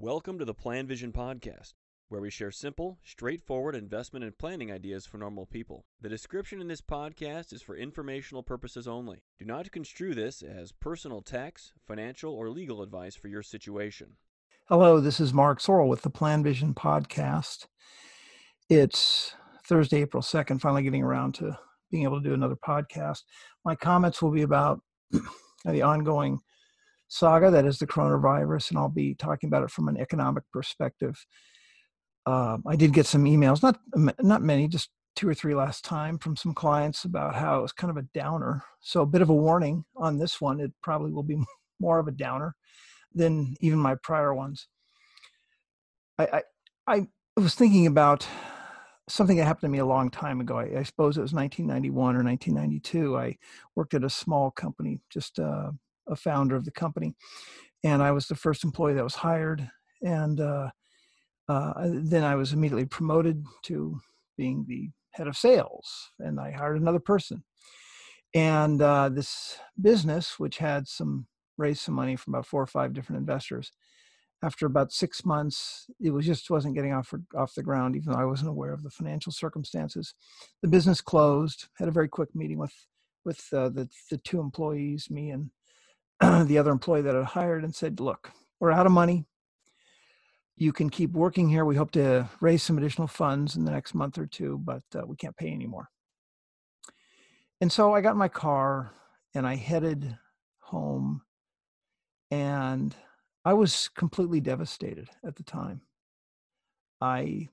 Welcome to the Plan Vision Podcast, where we share simple, straightforward investment and planning ideas for normal people. The description in this podcast is for informational purposes only. Do not construe this as personal tax, financial, or legal advice for your situation. Hello, this is Mark Zoril with the Plan Vision Podcast. It's Thursday, April 2nd, finally getting around to being able to do another podcast. My comments will be about the ongoing saga that is the coronavirus, and I'll be talking about it from an economic perspective. Uh, I did get some emails, not not many, just two or three last time from some clients about how it was kind of a downer. So a bit of a warning on this one. It probably will be more of a downer than even my prior ones. I I, I was thinking about something that happened to me a long time ago. I, I, suppose it was 1991 or 1992. I worked at a small company, just uh, a founder of the company, and I was the first employee that was hired. And uh, uh, then I was immediately promoted to being the head of sales, and I hired another person. And uh, this business, which had some raised some money from about four or five different investors, after about six months, it was just wasn't getting off off the ground. Even though I wasn't aware of the financial circumstances, the business closed. Had a very quick meeting with with uh, the the two employees, me and the other employee that I hired and said, look, we're out of money. You can keep working here. We hope to raise some additional funds in the next month or two, but uh, we can't pay anymore. And so I got my car and I headed home and I was completely devastated at the time. I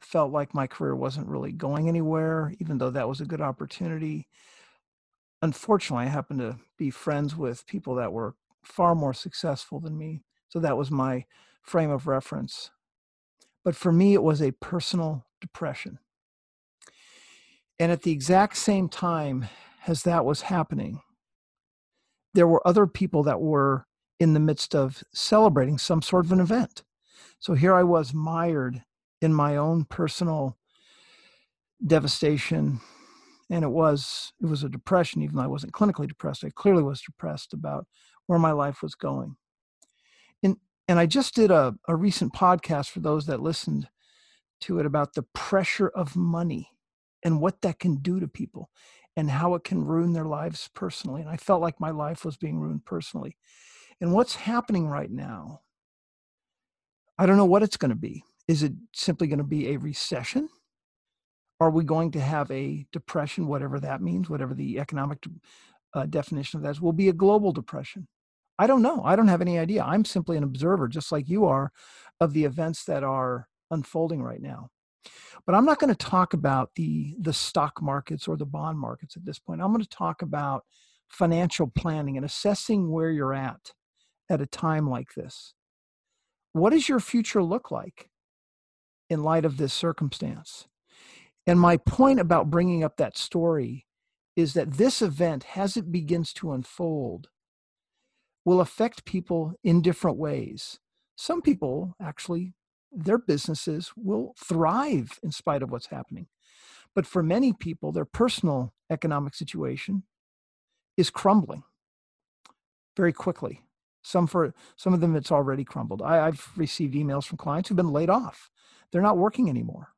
felt like my career wasn't really going anywhere, even though that was a good opportunity unfortunately, I happened to be friends with people that were far more successful than me. So that was my frame of reference. But for me, it was a personal depression. And at the exact same time as that was happening, there were other people that were in the midst of celebrating some sort of an event. So here I was mired in my own personal devastation and it was it was a depression even though i wasn't clinically depressed i clearly was depressed about where my life was going. And and i just did a, a recent podcast for those that listened to it about the pressure of money and what that can do to people and how it can ruin their lives personally and i felt like my life was being ruined personally. And what's happening right now i don't know what it's going to be. Is it simply going to be a recession are we going to have a depression, whatever that means, whatever the economic uh, definition of that is, will be a global depression? I don't know. I don't have any idea. I'm simply an observer, just like you are, of the events that are unfolding right now. But I'm not going to talk about the the stock markets or the bond markets at this point. I'm going to talk about financial planning and assessing where you're at at a time like this. What does your future look like in light of this circumstance? And my point about bringing up that story is that this event, as it begins to unfold, will affect people in different ways. Some people actually, their businesses will thrive in spite of what's happening. But for many people, their personal economic situation is crumbling very quickly. Some for some of them, it's already crumbled. I, I've received emails from clients who've been laid off. They're not working anymore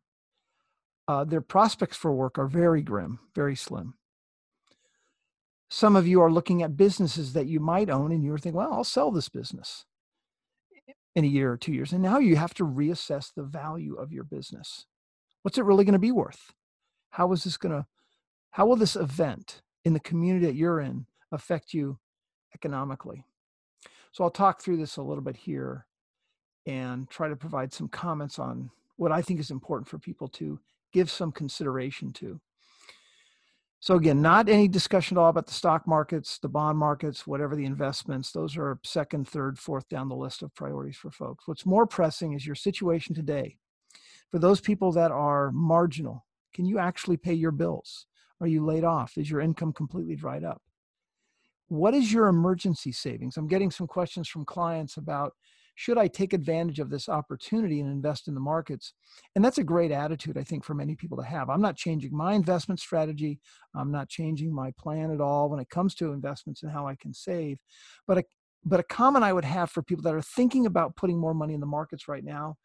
uh, their prospects for work are very grim, very slim. Some of you are looking at businesses that you might own and you're thinking, well, I'll sell this business in a year or two years. And now you have to reassess the value of your business. What's it really going to be worth? How is this going to, how will this event in the community that you're in affect you economically? So I'll talk through this a little bit here and try to provide some comments on what I think is important for people to give some consideration to. So again, not any discussion at all about the stock markets, the bond markets, whatever the investments. Those are second, third, fourth down the list of priorities for folks. What's more pressing is your situation today. For those people that are marginal, can you actually pay your bills? Are you laid off? Is your income completely dried up? What is your emergency savings? I'm getting some questions from clients about should I take advantage of this opportunity and invest in the markets? And that's a great attitude, I think, for many people to have. I'm not changing my investment strategy. I'm not changing my plan at all when it comes to investments and how I can save. But a, but a comment I would have for people that are thinking about putting more money in the markets right now,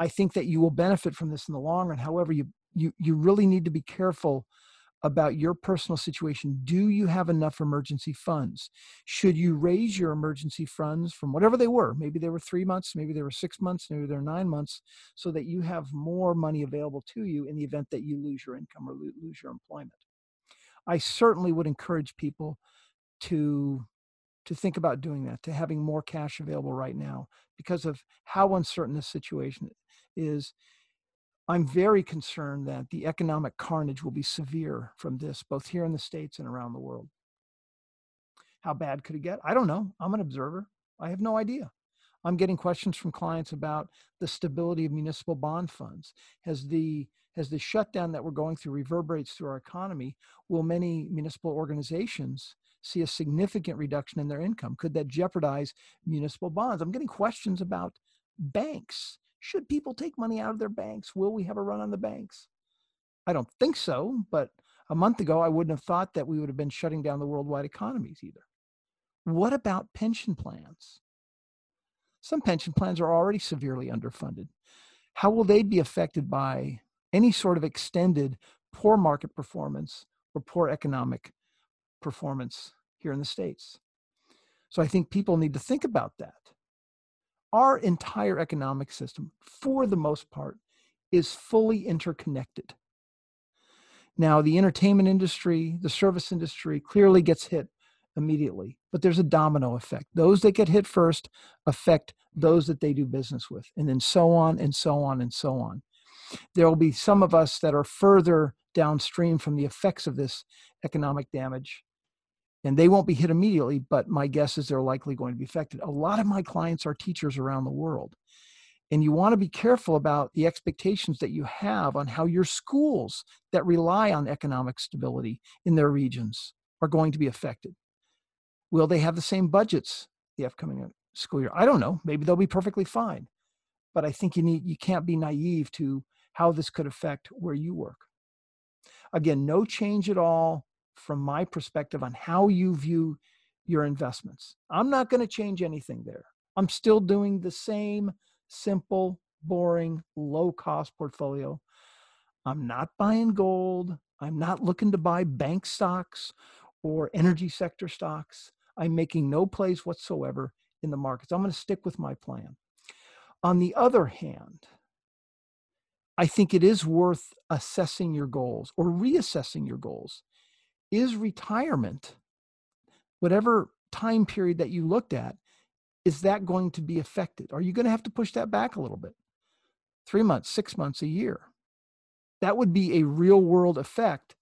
I think that you will benefit from this in the long run. However, you you you really need to be careful about your personal situation. Do you have enough emergency funds? Should you raise your emergency funds from whatever they were? Maybe they were three months, maybe they were six months, maybe they're nine months, so that you have more money available to you in the event that you lose your income or lose your employment. I certainly would encourage people to to think about doing that, to having more cash available right now because of how uncertain this situation is I'm very concerned that the economic carnage will be severe from this, both here in the States and around the world. How bad could it get? I don't know. I'm an observer. I have no idea. I'm getting questions from clients about the stability of municipal bond funds. Has the as the shutdown that we're going through reverberates through our economy, will many municipal organizations see a significant reduction in their income? Could that jeopardize municipal bonds? I'm getting questions about banks should people take money out of their banks? Will we have a run on the banks? I don't think so, but a month ago, I wouldn't have thought that we would have been shutting down the worldwide economies either. What about pension plans? Some pension plans are already severely underfunded. How will they be affected by any sort of extended poor market performance or poor economic performance here in the States? So I think people need to think about that our entire economic system, for the most part, is fully interconnected. Now, the entertainment industry, the service industry clearly gets hit immediately, but there's a domino effect. Those that get hit first affect those that they do business with, and then so on and so on and so on. There will be some of us that are further downstream from the effects of this economic damage and they won't be hit immediately, but my guess is they're likely going to be affected. A lot of my clients are teachers around the world. And you want to be careful about the expectations that you have on how your schools that rely on economic stability in their regions are going to be affected. Will they have the same budgets the upcoming uh, school year? I don't know. Maybe they'll be perfectly fine. But I think you need you can't be naive to how this could affect where you work. Again, no change at all from my perspective on how you view your investments. I'm not going to change anything there. I'm still doing the same simple, boring, low cost portfolio. I'm not buying gold. I'm not looking to buy bank stocks or energy sector stocks. I'm making no plays whatsoever in the markets. I'm going to stick with my plan. On the other hand, I think it is worth assessing your goals or reassessing your goals is retirement, whatever time period that you looked at, is that going to be affected? Are you going to have to push that back a little bit? Three months, six months, a year. That would be a real world effect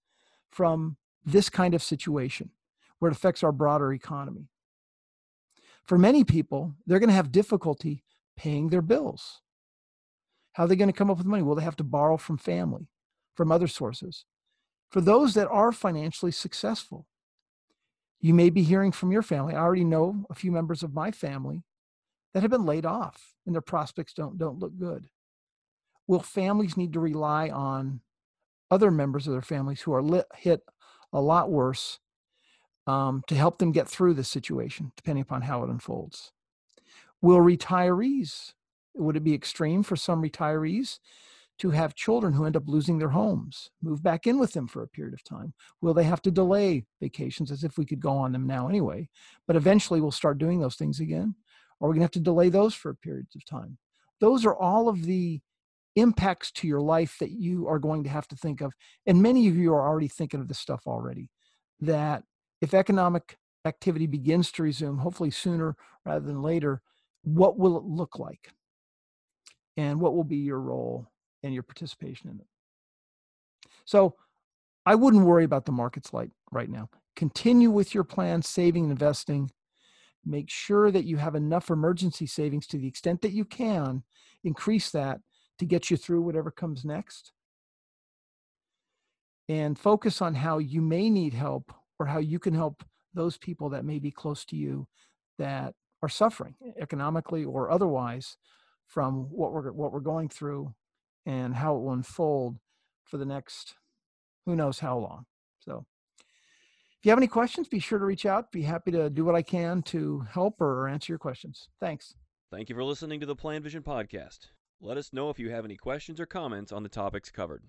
from this kind of situation where it affects our broader economy. For many people, they're going to have difficulty paying their bills. How are they going to come up with money? Will they have to borrow from family, from other sources? For those that are financially successful. You may be hearing from your family. I already know a few members of my family that have been laid off and their prospects don't, don't look good. Will families need to rely on other members of their families who are lit, hit a lot worse um, to help them get through this situation, depending upon how it unfolds? Will retirees, would it be extreme for some retirees to have children who end up losing their homes, move back in with them for a period of time? Will they have to delay vacations as if we could go on them now anyway? But eventually we'll start doing those things again. Or we're going to have to delay those for periods of time. Those are all of the impacts to your life that you are going to have to think of. And many of you are already thinking of this stuff already. That if economic activity begins to resume, hopefully sooner rather than later, what will it look like? And what will be your role and your participation in it. So I wouldn't worry about the markets light right now. Continue with your plan, saving and investing. Make sure that you have enough emergency savings to the extent that you can. Increase that to get you through whatever comes next. And focus on how you may need help or how you can help those people that may be close to you that are suffering economically or otherwise from what we're what we're going through and how it will unfold for the next who knows how long. So If you have any questions, be sure to reach out. Be happy to do what I can to help or answer your questions. Thanks. Thank you for listening to the Plan Vision podcast. Let us know if you have any questions or comments on the topics covered.